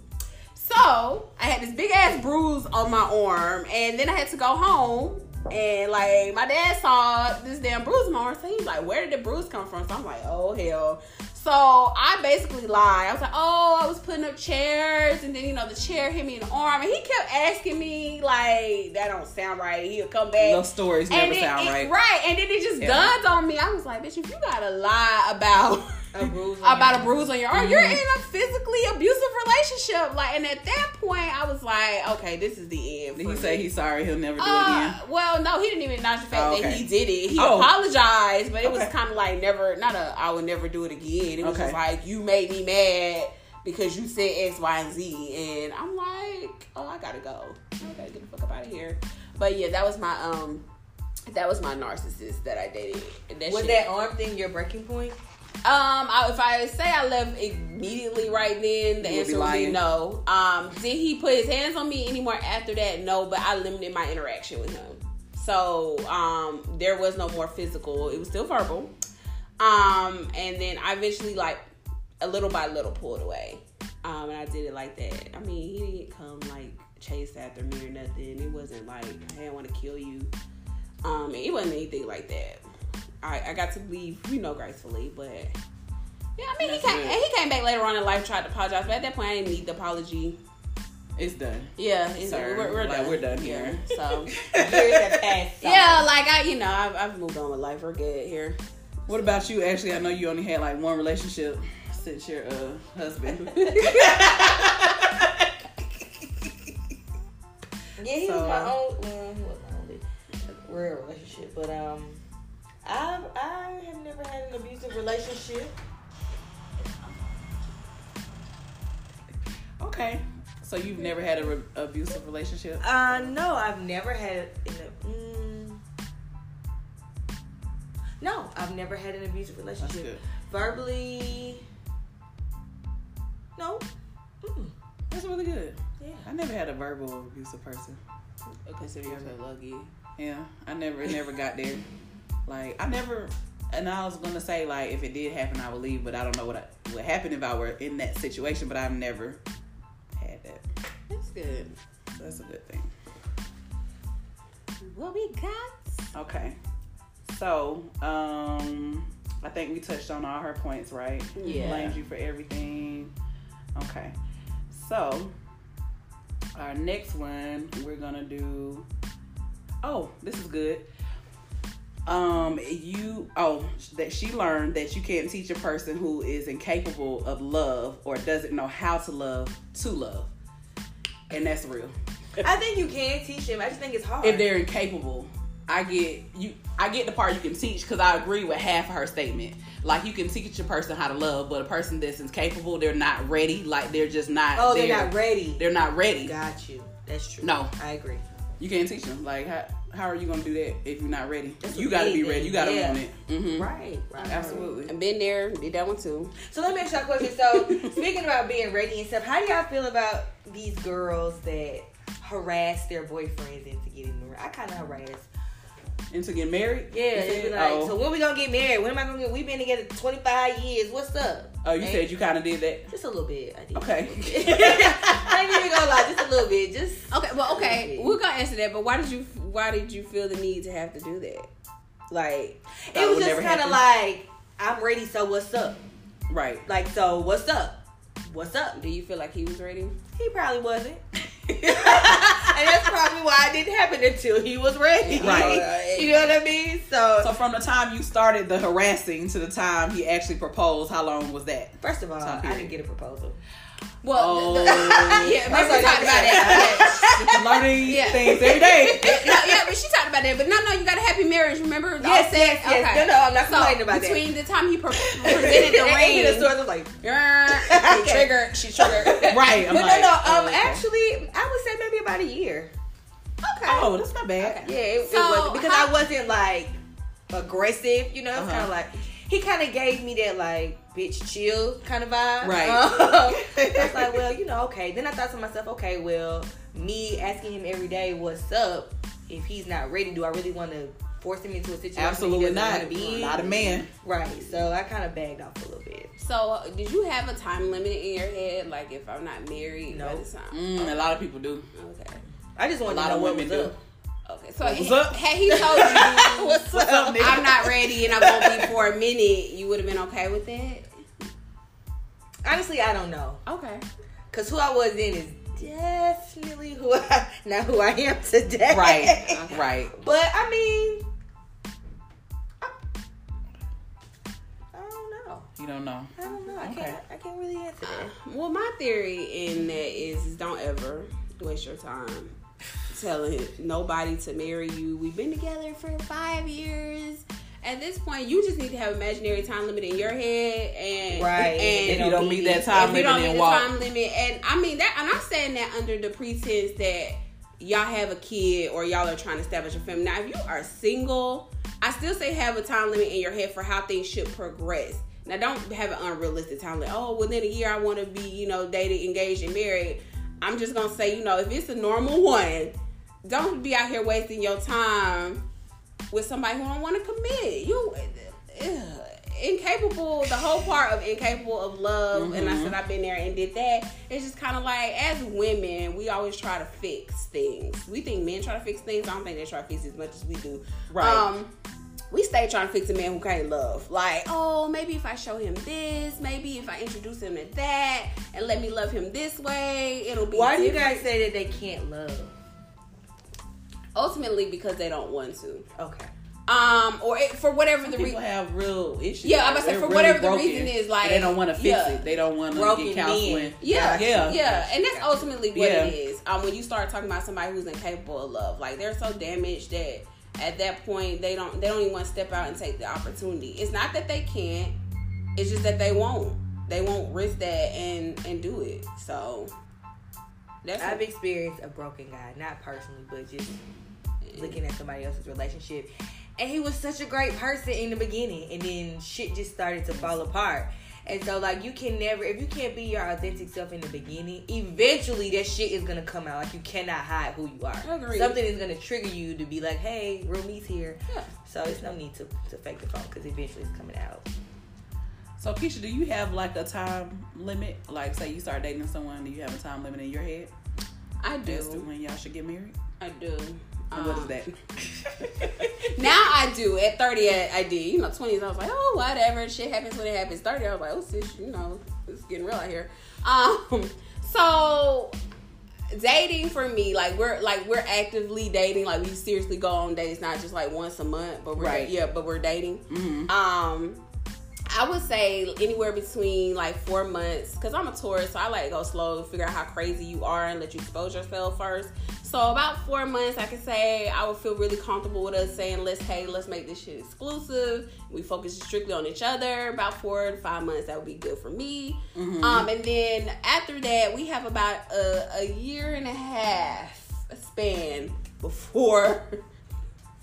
So I had this big ass bruise on my arm, and then I had to go home. And like my dad saw this damn bruise on my arm, so he's like, "Where did the bruise come from?" So I'm like, "Oh hell!" So I basically lied. I was like, "Oh, I was putting up chairs, and then you know the chair hit me in the arm." And he kept asking me like, "That don't sound right." He'll come back. Those stories never then sound it- right. Right. And then it just Yeah. on me. I was like, bitch, if you gotta lie about A bruise on about your a bruise on your arm. You're in a physically abusive relationship. Like, and at that point, I was like, okay, this is the end. Did he me. say he's sorry? He'll never do it Uh, again. well, no, he didn't even acknowledge the fact Oh, that he did it. He Oh. apologized, but it was kind of like never, not a, I would never do it again. It was Okay. just like you made me mad because you said X, Y, and Z, and I'm like, oh, I gotta go. I gotta get the fuck up out of here. But yeah, that was my um, that was my narcissist that I dated. That Was shit- that arm thing your breaking point? Um, I, if I say I left immediately right then, the You answer would be lying. no. Um, did he put his hands on me anymore after that? No, but I limited my interaction with him. So um, there was no more physical. It was still verbal. Um, and then I eventually like a little by little pulled away. Um, and I did it like that. I mean, he didn't come like chase after me or nothing. It wasn't like hey, I want to kill you. Um, it wasn't anything like that. I, I got to leave, you know, gracefully, but yeah, I mean, he came he came back later on in life, tried to apologize, but at that point, I didn't need the apology. It's done. Yeah, it's, Sir, we're, we're like, done. we're done here. so Years have passed. so- yeah, like I, you know, I've, I've moved on with life. We're good here. What about you? Actually, I know you only had like one relationship since your uh, husband. Yeah, he So, was my uh, own. Well, he was my only real relationship, but um, I I have never had an abusive relationship. okay, so you've never had an re- abusive relationship? Uh, no, I've never had an. Mm, no, I've never had an abusive That's relationship. good. Verbally, no. Mm, That's really good. yeah. I never had a verbal abusive person. Consider yourself lucky. Yeah, I never, never got there. Like I never, and I was gonna say like if it did happen, I would leave, but I don't know what I, what happened if I were in that situation. But I've never had that. That's good. So that's a good thing. What we got? Okay, so um, I think we touched on all her points, right? Yeah. Blamed you for everything. Okay, so our next one we're gonna do. Oh, this is good. Um, you oh that she learned that you can't teach a person who is incapable of love or doesn't know how to love to love, and that's real. I think you can teach them. I just think it's hard. if they're incapable i get you i get the part you can teach because i agree with half of her statement like you can teach a person how to love but a person that's incapable they're not ready like they're just not oh, they're there. not ready. they're not ready Got you. That's true. No. I agree. you can't teach them like how, how are you gonna do that if you're not ready That's you gotta we be ready you gotta yeah. want it hmm Right. Right. absolutely I've been there, did that one too. So let me ask y'all a question. So speaking about being ready and stuff, how do y'all feel about these girls that harass their boyfriends into getting married? I kind of harass. And getting married Yeah, You they be said? like, oh, so when we gonna get married? When am I gonna get? We've been together twenty five years. What's up? oh you Ain't- said you kind of did that just a little bit. I did. okay I ain't even gonna lie, just a little bit. Just Okay, well, okay, we're gonna answer that. But why did you why did you feel the need to have to do that? Like, it was would just kind of like I'm ready. So what's up? right Like so, what's up? What's up? do you feel like he was ready? He probably wasn't. and that's probably why it didn't happen until he was ready. Right. you know what I mean? So, so from the time you started the harassing to the time he actually proposed how long was that first of all, I didn't get a proposal. Well, Oh. the- the- yeah, maybe we talked about that. learning Yeah. things every day. Yeah. no, yeah, but she talked about that. But no, no, you got a happy marriage. Remember? Yes, yes, yes. No, no, I'm not So complaining about that. between the time he pre- presented the And ring, the stores was like, she triggered. She triggered. Right. I'm but like, no, no. Um, oh, okay. actually, I would say maybe about a year. Okay. Oh, that's not bad. Yeah, it, So, it wasn't because how- I wasn't like aggressive. You know, it's Uh-huh. kind of like he kind of gave me that like bitch chill kind of vibe. Right. Um, I was like, well, you know, okay. Then I thought to myself, okay, well, me asking him every day what's up, if he's not ready, do I really want to force him into a situation Absolutely he doesn't want to be? Not a man. Right. So I kind of bagged off a little bit. So, did you have a time limit in your head? Like, if I'm not married by No. this time? Mm, a lot of people do. Okay. I just A wanted lot to know of what women was do. up. Okay. So, What's he- up? had he told you, What's, What's up, nigga? I'm not ready and I won't be for a minute, you would have been okay with it? Honestly, I don't know. Okay. Cause who I was then is definitely who I not who I am today. Right. Right. But I mean, I, I don't know. know. You don't know. I don't know. I Okay. can't. I can't really answer that. Well, my theory in that is, is don't ever waste your time telling nobody to marry you. We've been together for five years. At this point, you just need to have imaginary time limit in your head, and Right. And If you don't meet that time you limit, don't meet the walk. time limit, and I mean that, and I'm saying that under the pretense that y'all have a kid or y'all are trying to establish a family. Now, if you are single, I still say have a time limit in your head for how things should progress. Now, don't have an unrealistic time limit. Oh, within a year, I want to be, you know, dated, engaged, and married. I'm just gonna say, you know, if it's a normal one, don't be out here wasting your time with somebody who don't want to commit. You ugh, incapable. The whole part of incapable of love, and I said I've been there and did that. It's just kind of like as women, we always try to fix things. We think men try to fix things. I don't think they try to fix as much as we do. Right. Um, we stay trying to fix a man who can't love. Like, oh, maybe if I show him this, maybe if I introduce him to that, and let me love him this way, it'll be. Why do you guys say that they can't love? Ultimately, because they don't want to. Okay. Um, or it, for whatever the People reason. have real issues. Yeah, I'm about to say, for really whatever the reason is, like, they don't want to fix yeah. it. They don't want to get counseling. men. Yeah, Yeah. yeah, and that's ultimately what Yeah. it is. Um, when you start talking about somebody who's incapable of love, like they're so damaged that at that point they don't they don't even want to step out and take the opportunity. It's not that they can't; it's just that they won't. They won't risk that and and do it. So that's I've experienced a broken guy, not personally, but just looking at somebody else's relationship. And he was such a great person in the beginning, and then shit just started to fall apart. And so, like, you can never, if you can't be your authentic self in the beginning, eventually that shit is gonna come out. Like, you cannot hide who you are. Agreed. Something is gonna trigger you to be like, hey, real me's here. Yeah. So, it's no need to, to fake the phone because eventually it's coming out. So Keisha, do you have like a time limit? Like, say you start dating someone, do you have a time limit in your head I as to do. when y'all should get married? I do. What is Um, that? Now I do. At 30, I, I did. You know, 20s, I was like, oh, whatever. Shit happens when it happens. 30, I was like, oh, sis, you know, it's getting real out here. Um, so dating for me, like we're like we're actively dating. Like we seriously go on dates, not just like once a month, but we're Right. yeah, but we're dating. Mhm. Um, I would say anywhere between like four months, because I'm a Taurus, so I like to go slow, figure out how crazy you are, and let you expose yourself first. So about four months, I could say I would feel really comfortable with us saying, "Let's hey, let's make this shit exclusive." We focus strictly on each other. About four to five months, that would be good for me. Um, and then after that, we have about a, a year and a half span before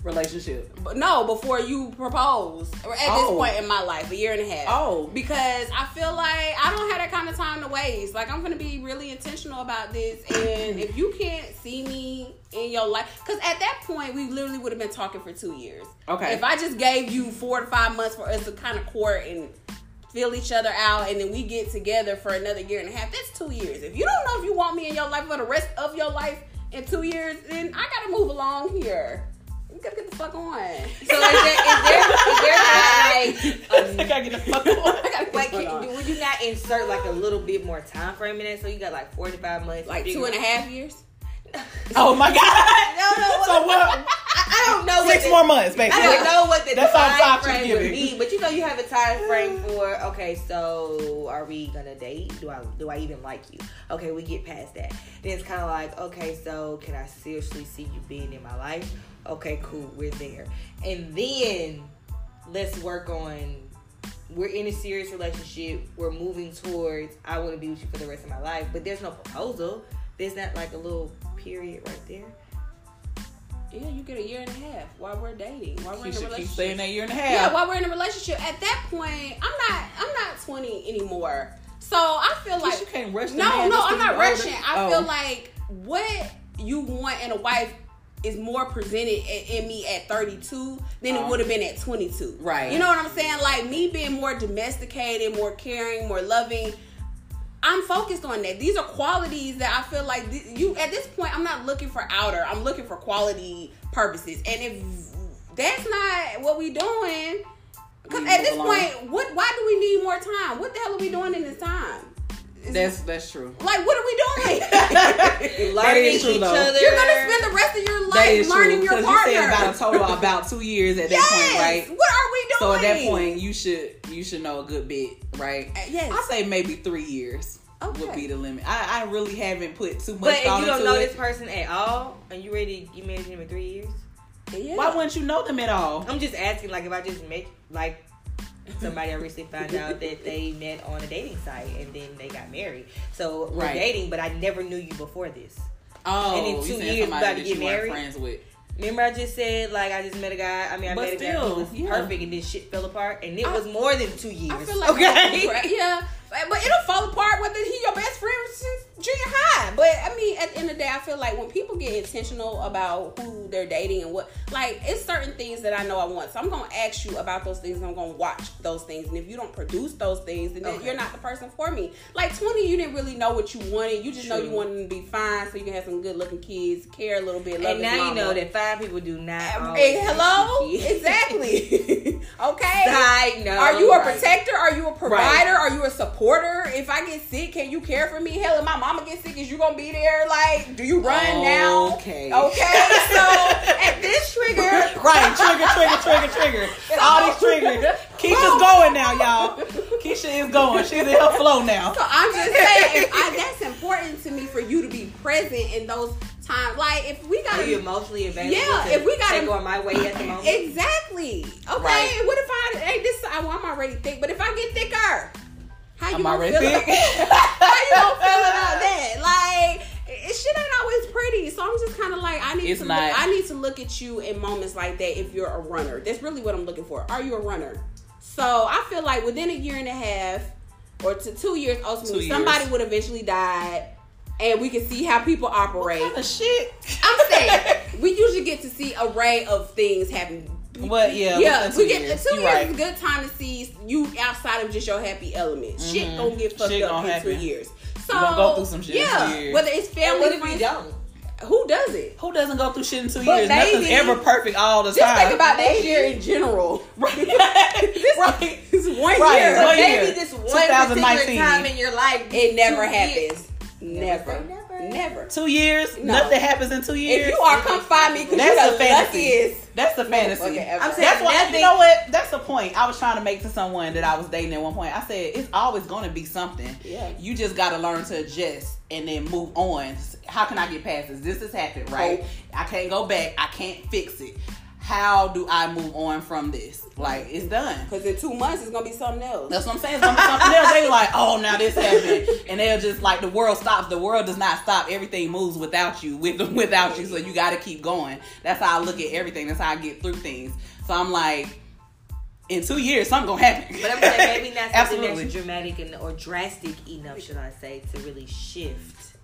Relationship. but no, before you propose. Or at Oh. this point in my life, a year and a half. Oh. Because I feel like I don't have that kind of time to waste. Like I'm gonna be really intentional about this. And if you can't see me in your life, because at that point we literally would have been talking for two years. Okay. If I just gave you four to five months for us to kind of court and feel each other out, and then we get together for another year and a half, that's two years. If you don't know if you want me in your life for the rest of your life in two years, then I gotta move along here. You gotta get the fuck on. So, is there, is there, is there like, I um, gotta get the fuck on. I gotta get Like, the fuck can, on. would you not insert like a little bit more time frame in it? So you got like four to five months, Like to two and a figure- half years. Oh my god. No, no. So what? I, I don't know. Six what the, more months, I don't know what the That's all time thought you're frame would giving. be, but you know you have a time frame for. Okay, so are we gonna date? Do I do I even like you? Okay, we get past that. Then it's kind of like, okay, so can I seriously see you being in my life? Okay, cool, we're there. And then let's work on. We're in a serious relationship. We're moving towards. I want to be with you for the rest of my life. But there's no proposal. There's not like a little period right there. Yeah, you get a year and a half while we're dating. While we're in a Keisha keep relationship. saying that year and a half. Yeah, while we're in a relationship. At that point, I'm not I'm not 20 anymore. So I feel like like can't rush the No, man no, I'm not you older. rushing. I Oh. feel like what you want in a wife is more presented in, me at 32 than it Oh. would have been at 22. Right. You know what I'm saying? Like me being more domesticated, more caring, more loving. I'm focused on that. These are qualities that I feel like th- you at this point I'm not looking for outer. I'm looking for quality purposes. And if that's not what we doing, because at this along. point, what why do we need more time? What the hell are we doing in this time? Is- That's that's true. like what are we doing? Learning is true, each though. other. You're gonna spend the rest of your life is learning true. your Because you partner. said about a total about two years at that yes. point, right? What are we doing? So at that point, you should you should know a good bit, right? Uh, yes. I say maybe three years would be the limit. I, I really haven't put too much But if you don't know it. this person at all, and you ready to get married to them in three years, Yeah. Why wouldn't you know them at all? I'm just asking. Like, if I just met like somebody I recently found out that they met on a dating site and then they got married, so we're Right. dating, but I never knew you before this. Oh, And in two years, about to get married? friends with. Remember, I just said like I just met a guy. I mean, I But met a guy who was yeah. perfect, and then shit fell apart, and it I- was more than two years. I feel like okay. yeah, but it'll fall apart whether he your best friend since junior high. But I mean, at the end of the day, I feel like when people get intentional about who they're dating and what, like, it's certain things that I know I want. So I'm gonna ask you about those things. and I'm gonna watch those things, and if you don't produce those things, then Okay. you're not the person for me. Like 20, you didn't really know what you wanted. You just know you wanted to be fine, so you can have some good looking kids, care a little bit. Love And now you know that five people do not. Hey, hello, exactly. okay. Side note, Are you a right. protector? Are you a provider? Are you a supporter? If I get sick, can you care for me? Hell, if my mama gets sick, is you gonna be there? Like, do you run now? Okay. Okay. So at this trigger, Right, trigger, trigger, trigger, trigger. All these triggers. Keisha's going now, y'all. Keisha is going. She's in her flow now. So I'm just saying, I, that's important to me for you to be present in those times. Like, if we got Are you emotionally available? Yeah, to if we gotta- take on my way at the moment. Exactly. Okay. Right. What if I? Hey, this. I, well, I'm already thick, but if I get thicker, how you I'm gonna feel. About, how you gonna feel about that? Like, it, shit ain't always pretty. So I'm just kind of like, I need It's to. not. Look, I need to look at you in moments like that. If you're a runner, that's really what I'm looking for. Are you a runner? So I feel like within a year and a half, or to two years, ultimately, Two years. somebody would eventually die. And we can see how people operate. What kind of shit? I'm saying we usually get to see a array of things happen. What? Yeah. Yeah, within we two get years. two years right. is a good time to see you outside of just your happy element. Shit Mhm. gonna get fucked Shit up in happen. two years. So gonna go through some shit in Yeah, two years. whether it's family, what friends, don't? who does it? Who doesn't go through shit in two But years? Nothing's ever perfect all the Just time. think about this year in general. right. right. This one Right. year, But One maybe year. this one particular time in your life, it never two years- happens. Never, never. Never. Two years. No. Nothing happens in two years. If you are, come find me because That's you're the fantasy. luckiest. That's the fantasy. motherfucker ever. I'm saying That's why you know what? That's the point I was trying to make to someone that I was dating at one point. I said it's always going to be something. Yeah. You just got to learn to adjust and then move on. How can I get past this? This has happened, right? Hope. I can't go back. I can't fix it. How do I move on from this? Like it's done. Because in two months it's gonna be something else. That's what I'm saying. It's gonna be something else. They like, oh, now this happened, and they'll just like the world stops. The world does not stop. Everything moves without you, with without you. So you got to keep going. That's how I look at everything. That's how I get through things. So I'm like, in two years, something gonna happen. But I'm saying maybe not something that's dramatic and, or drastic enough, should I say, to really shift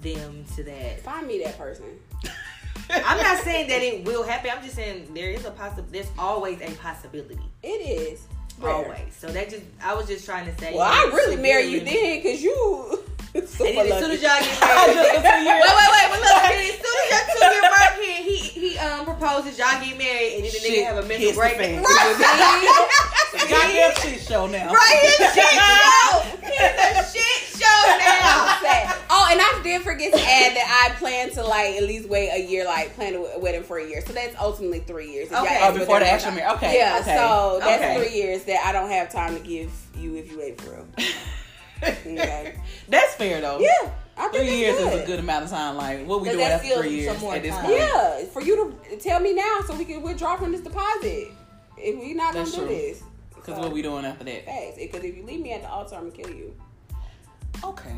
them to that. Find me that person. I'm not saying that it will happen. I'm just saying there is a possible. There's always a possibility. It is. Rare. Always. So that just I was just trying to say. Well, I really marry you then because you super And then as soon as y'all get I married, just- wait, wait, wait, but look, as soon as y'all two get married, he he he um proposes, y'all get married, and then the nigga have a mental hits the break. fan. Right, Goddamn shit show now. right, he's a shit show. He's a shit show now. oh, and I did forget to add that I plan to like at least wait a year, like plan a wedding for a year. So that's ultimately three years. If Okay. Oh, before the actual marriage. Okay. Yeah, okay. so that's Okay. three years that I don't have time to give you if you wait for real. That's fair though. Yeah, I Three years good. is a good amount of time. Like, what we doing after three years at this time? point? Yeah, for you to tell me now so we can withdraw from this deposit. If we not gonna That's do this, Because So, what we doing after that? Facts. Because if you leave me at the altar, I'm gonna kill you. Okay.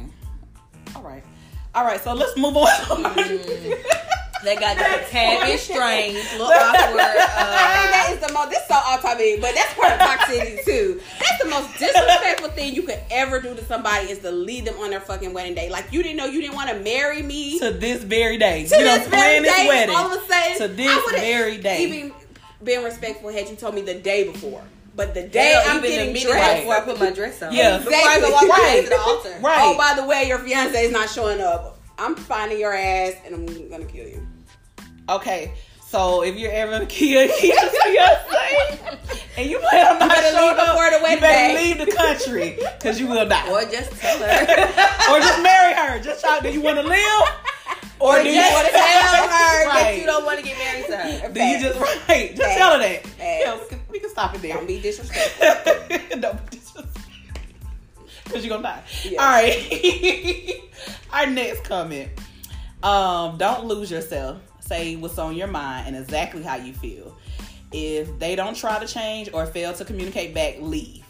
All right. All right. So let's move on. They got the bit strange, little awkward. I think Uh, that is the most. This is so off topic, but that's part of toxicity too. That's the most disrespectful thing you could ever do to somebody is to leave them on their fucking wedding day. Like you didn't know you didn't want to marry me to this very day. to you done this very planned this day. wedding. All of a sudden, to this I very day. Even been respectful had you told me the day before. But the day don't I'm getting admit it dressed. before I put my dress on. Yeah. before I walk Exactly. right. to the altar. Oh, right. Oh, by the way, your fiance is not showing up. I'm finding your ass and I'm gonna kill you. Okay. So if you're ever Kia Keisha's fiance and you plan on not showing up, the wedding you better leave the country because you will die. Or just tell her. or just marry her. Just shout, do you want to live? Or, do you want to tell her that right. you don't want to get married to her. Do you just right? Just tell her that. Yeah, we can we can stop it there. Don't be disrespectful. Don't be disrespectful. Cause you're gonna die. Yeah. All right. Our next comment. Um, don't lose yourself. Say what's on your mind and exactly how you feel. If they don't try to change or fail to communicate back, leave.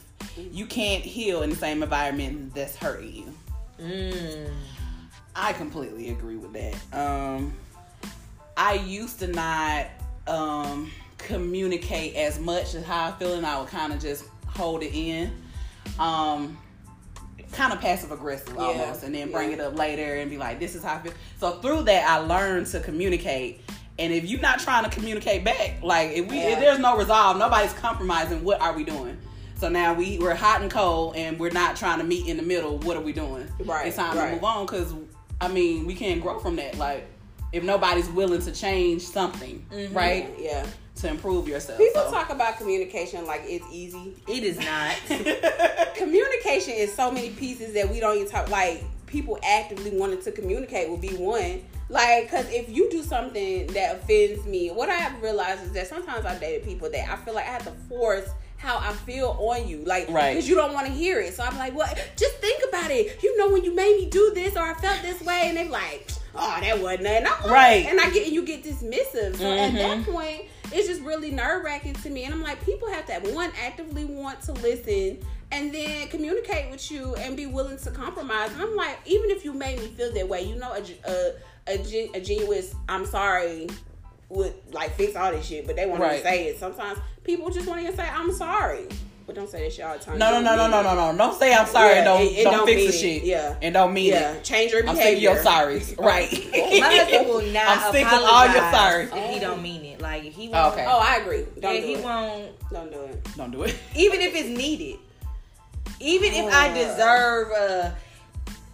You can't heal in the same environment that's hurting you. Mm. I completely agree with that. Um, I used to not um, communicate as much as how I feel, and I would kind of just hold it in. Um, kind of passive aggressive Yeah, almost, and then bring yeah. it up later and be like, "This is how I feel." So through that, I learned to communicate. And if you're not trying to communicate back, like if we Yeah. if there's no resolve, nobody's compromising. What are we doing? So now we we're hot and cold, and we're not trying to meet in the middle. What are we doing? Right, It's time right. to move on because I mean we can't grow from that. Like if nobody's willing to change something, mm-hmm. right, yeah. To improve yourself. People so. talk about communication like it's easy. It is not. communication is so many pieces that we don't even talk like people actively wanting to communicate will be one like because if you do something that offends me what i have realized is that sometimes I've dated people that i feel like i have to force how I feel on you, like, Right. because you don't want to hear it. So I'm like, well, just think about it. You know, when you made me do this or I felt this way, and they're like, oh, that wasn't nothing. I'm like- Right. And I get, and you get dismissive. So at that Mhm. point, it's just really nerve wracking to me. And I'm like, people have to one actively want to listen and then communicate with you and be willing to compromise. And I'm like, even if you made me feel that way, you know, a a, a, a genuine I'm sorry would like fix all this shit, but they won't Right. even say it. Sometimes people just want to say I'm sorry, but don't say that shit all the time. No, no, You no, no, no, no, no. Don't say I'm sorry. Yeah, don't it- it don't, don't fix the it. shit. Yeah. and don't mean Yeah, it. change your behavior. I'm behavior. sick of your sorries. Right. My husband will not I'm sick of all your apologize sorries. if he don't mean it. Like he won't, Okay. Oh, I agree. Don't yeah, do he it. won't. Don't do it. Don't do it. Even if it's needed. Even if I deserve a,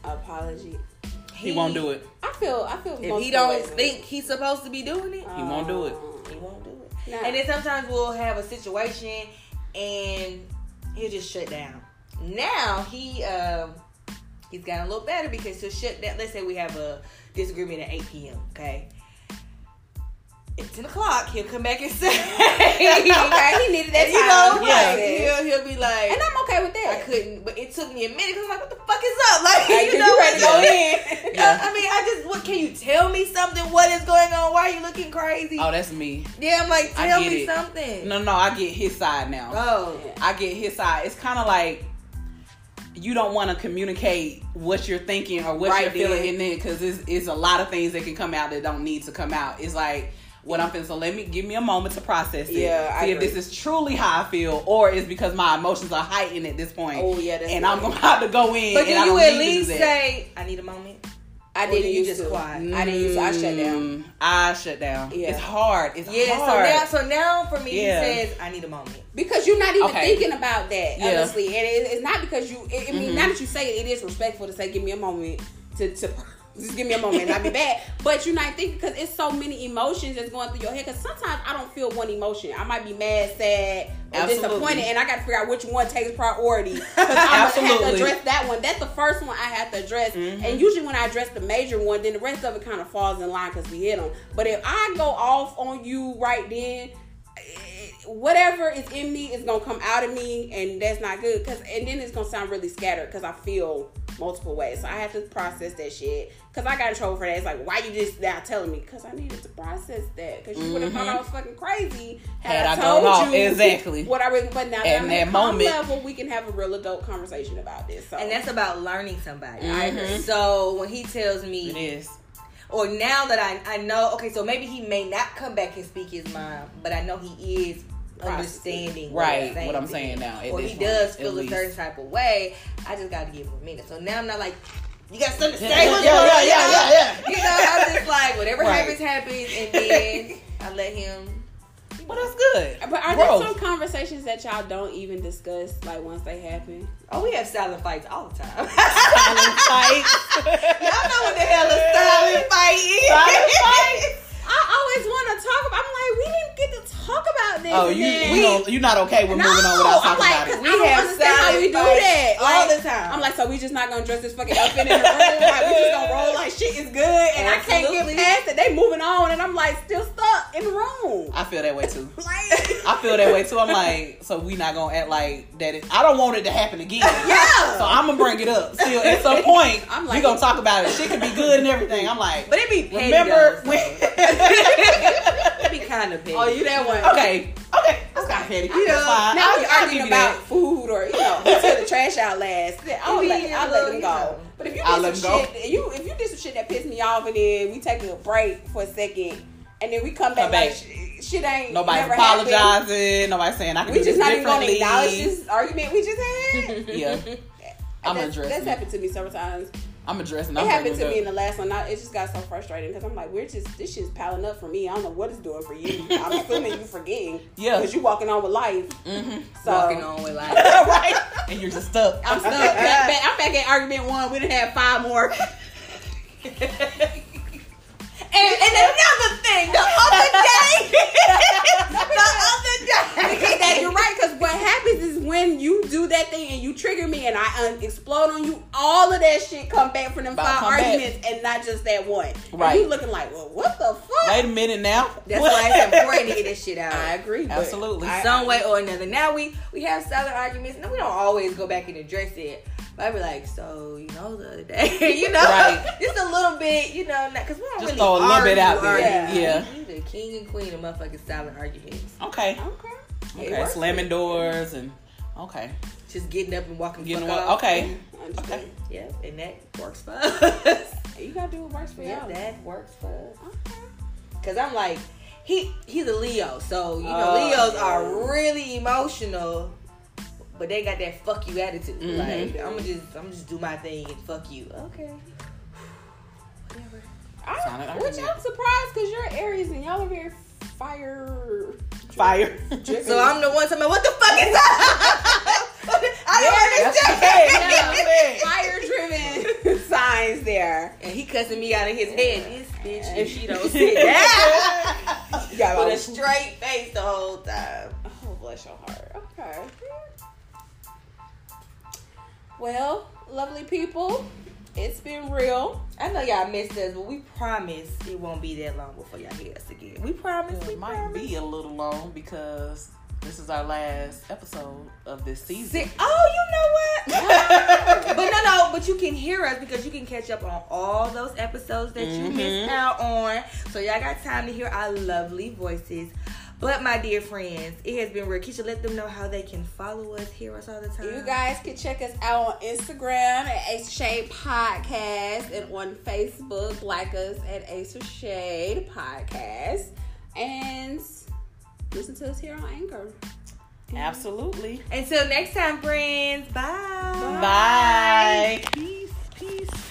Apology. He won't do it. I feel. I feel. if he don't ways. think he's supposed to be doing it, He won't do it. he won't do it. Nah. And then sometimes we'll have a situation and he'll just shut down. Now he um he's gotten a little better because he'll shut down. Let's say we have a disagreement at 8 p.m. Okay. At 10 o'clock, he'll come back and say, okay, he needed that And you time. know, Yeah. like, he'll, he'll be like, and I'm okay with that. I couldn't, but it took me a minute because I'm like, what the fuck is up? Like, Like, you you know, ready to go in? Yeah. Uh, I mean, I just, what can you tell me something? What is going on? Why are you looking crazy? Oh, that's me. yeah, I'm like, tell me it. something. No, no, I get his side now. Oh, I get his side. It's kind of like you don't want to communicate what you're thinking or what Right you're feeling then. in it because it's, it's a lot of things that can come out that don't need to come out. It's like what I'm feeling. So let me give me a moment to process it. Yeah, I see if agree. this is truly how I feel or it's because my emotions are heightened at this point. Oh, yeah, that's and I'm right. gonna have to go in. but and I do you at need to do least say, I need a moment? I didn't you use just to. quiet? I didn't use to. I shut down. Mm, I shut down. Yeah. It's hard. It's Yeah, hard. so now, so now for me, Yeah. he says, I need a moment. Because you're not even Okay. thinking about that, Yeah. honestly. And it, it's not because you, I I mean, Mhm. now that you say it, it is respectful to say, give me a moment to, to just give me a moment I'll be back. But you're not thinking because it's so many emotions that's going through your head. Because sometimes I don't feel one emotion. I might be mad, sad, or Absolutely. disappointed, and I got to figure out which one takes priority. Because I'm have to address that one. That's the first one I have to address. Mhm. And usually when I address the major one, then the rest of it kind of falls in line because we hit them. But if I go off on you right then, eh, whatever is in me is gonna come out of me, and that's not good. Cause and then it's gonna sound really scattered because I feel multiple ways. So I have to process that shit. Cause I got in trouble for that. It's like, why you just now telling me? Cause I needed to process that. Cause you would have thought I was fucking crazy had, Had I, I told gone off. you Exactly. what I really. But now that At I'm that at a moment. level, we can have a real adult conversation about this. So And that's about learning somebody. I mm-hmm. agree. So when he tells me, It is. or now that I, I know, okay, so maybe he may not come back and speak his mind, but I know he is understanding Right, I'm what I'm saying now, or he point, does at feel a least. certain type of way. I just got to give him a minute. So now I'm not like, you got something to Yeah, say? yeah, What's yeah, going on?" yeah, yeah, yeah, You know, I'm just like, whatever Right. happens, happens, and then I let him. Well, that's good. But are Growth. there some conversations that y'all don't even discuss, like once they happen? Oh, we have silent fights all the time. Silent fights. Y'all know what the hell a silent fight is. Silent fights. I always want to talk about. I'm like, we didn't get to talk about this. Oh, and you then- you don't, you're not okay with no, moving on without I'm talking like, about it. We I don't have understand how we do that all Like, the time. I'm like, so we just not gonna dress this fucking outfit in the room? Like, we just gonna roll like shit is good, and I can't get past it. They moving on, and I'm like still stuck in the room. I feel that way too. Like, I feel that way too. I'm like, so we not gonna act like that. It, I don't want it to happen again. Yeah. So I'm gonna bring it up. Still, at some point, I'm we like- gonna talk about it. Shit can be good and everything. I'm like, But it be petty remember though, when? be kind of petty. oh, you that one? okay, okay, that's not petty. You know, now we arguing about that. food or you know, tear the trash out last. I'll, let, a I'll let them go. But if you I'll did some shit, you if you did some shit that pissed me off, and then we take a break for a second, and then we come back, Come back. sh- shit ain't nobody never happened. apologizing. Nobody's saying I can We just not even gonna acknowledge this argument we just had. Yeah, I'm addressing that's happened to me several times. I'm addressing. It I'm happened bringing to me in the last one. I, it just got so frustrating because I'm like, we're just this shit's piling up for me. I don't know what it's doing for you. I'm assuming you're forgetting. Yeah. because you're walking on with life. up. Mhm. So walking on with life, right, and you're just stuck. I'm stuck. back, back, I'm back at argument one. We didn't have five more. And, and another thing, the other day, the other day, that you're right because what happens is when you do that thing and you trigger me and I un- explode on you, all of that shit come back from them About five come back. arguments and not just that one. And Right. you looking like, well, what the fuck? Wait a minute now. That's What? why it's important to get this shit out. I agree. Absolutely. I- some way or another. Now we we have solid arguments. Now we don't always go back and address it. But I be like, so you know, the other day, you know, Right. just a little bit, you know, because we don't Just really throw a little bit out there. argue. Yeah. you the king and queen of motherfucking silent arguments. Okay. Okay. It Okay. Slamming doors and okay. Just getting up and walking. the Getting fuck what? off. Okay. Understand. Okay. Yeah, and that works for us. You gotta do what works for yeah, you. that works for us. Okay. Cause I'm like, he he's a Leo, so you know Oh, Leos yeah. are really emotional, but they got that fuck you attitude. Mhm. Like I'm gonna just I'm gonna just do my thing and fuck you. Okay. Whatever. I, which. I'm surprised because you're Aries and y'all are very fire. Fire. So I'm the one talking about what the fuck is that? I don't That's understand. fire driven signs there. And he cussing me out of his head. This bitch, if she don't sit down, with a straight face the whole time. Oh, bless your heart. Okay. Well, lovely people, it's been real. I know y'all missed us, but we promise it won't be that long before y'all hear us again. We promise. we It might promise. be a little long because this is our last episode of this season. See, oh, you know what? but no, no, but you can hear us because you can catch up on all those episodes that you missed Mhm. out on. So y'all got time to hear our lovely voices. But my dear friends, it has been real. Keisha, let them know how they can follow us, hear us all the time. You guys can check us out on Instagram at Ace Shade Podcast and on Facebook, like us at Ace of Shade Podcast. And listen to us here on Anchor. Absolutely. Until next time, friends. Bye. Bye. Peace. Peace.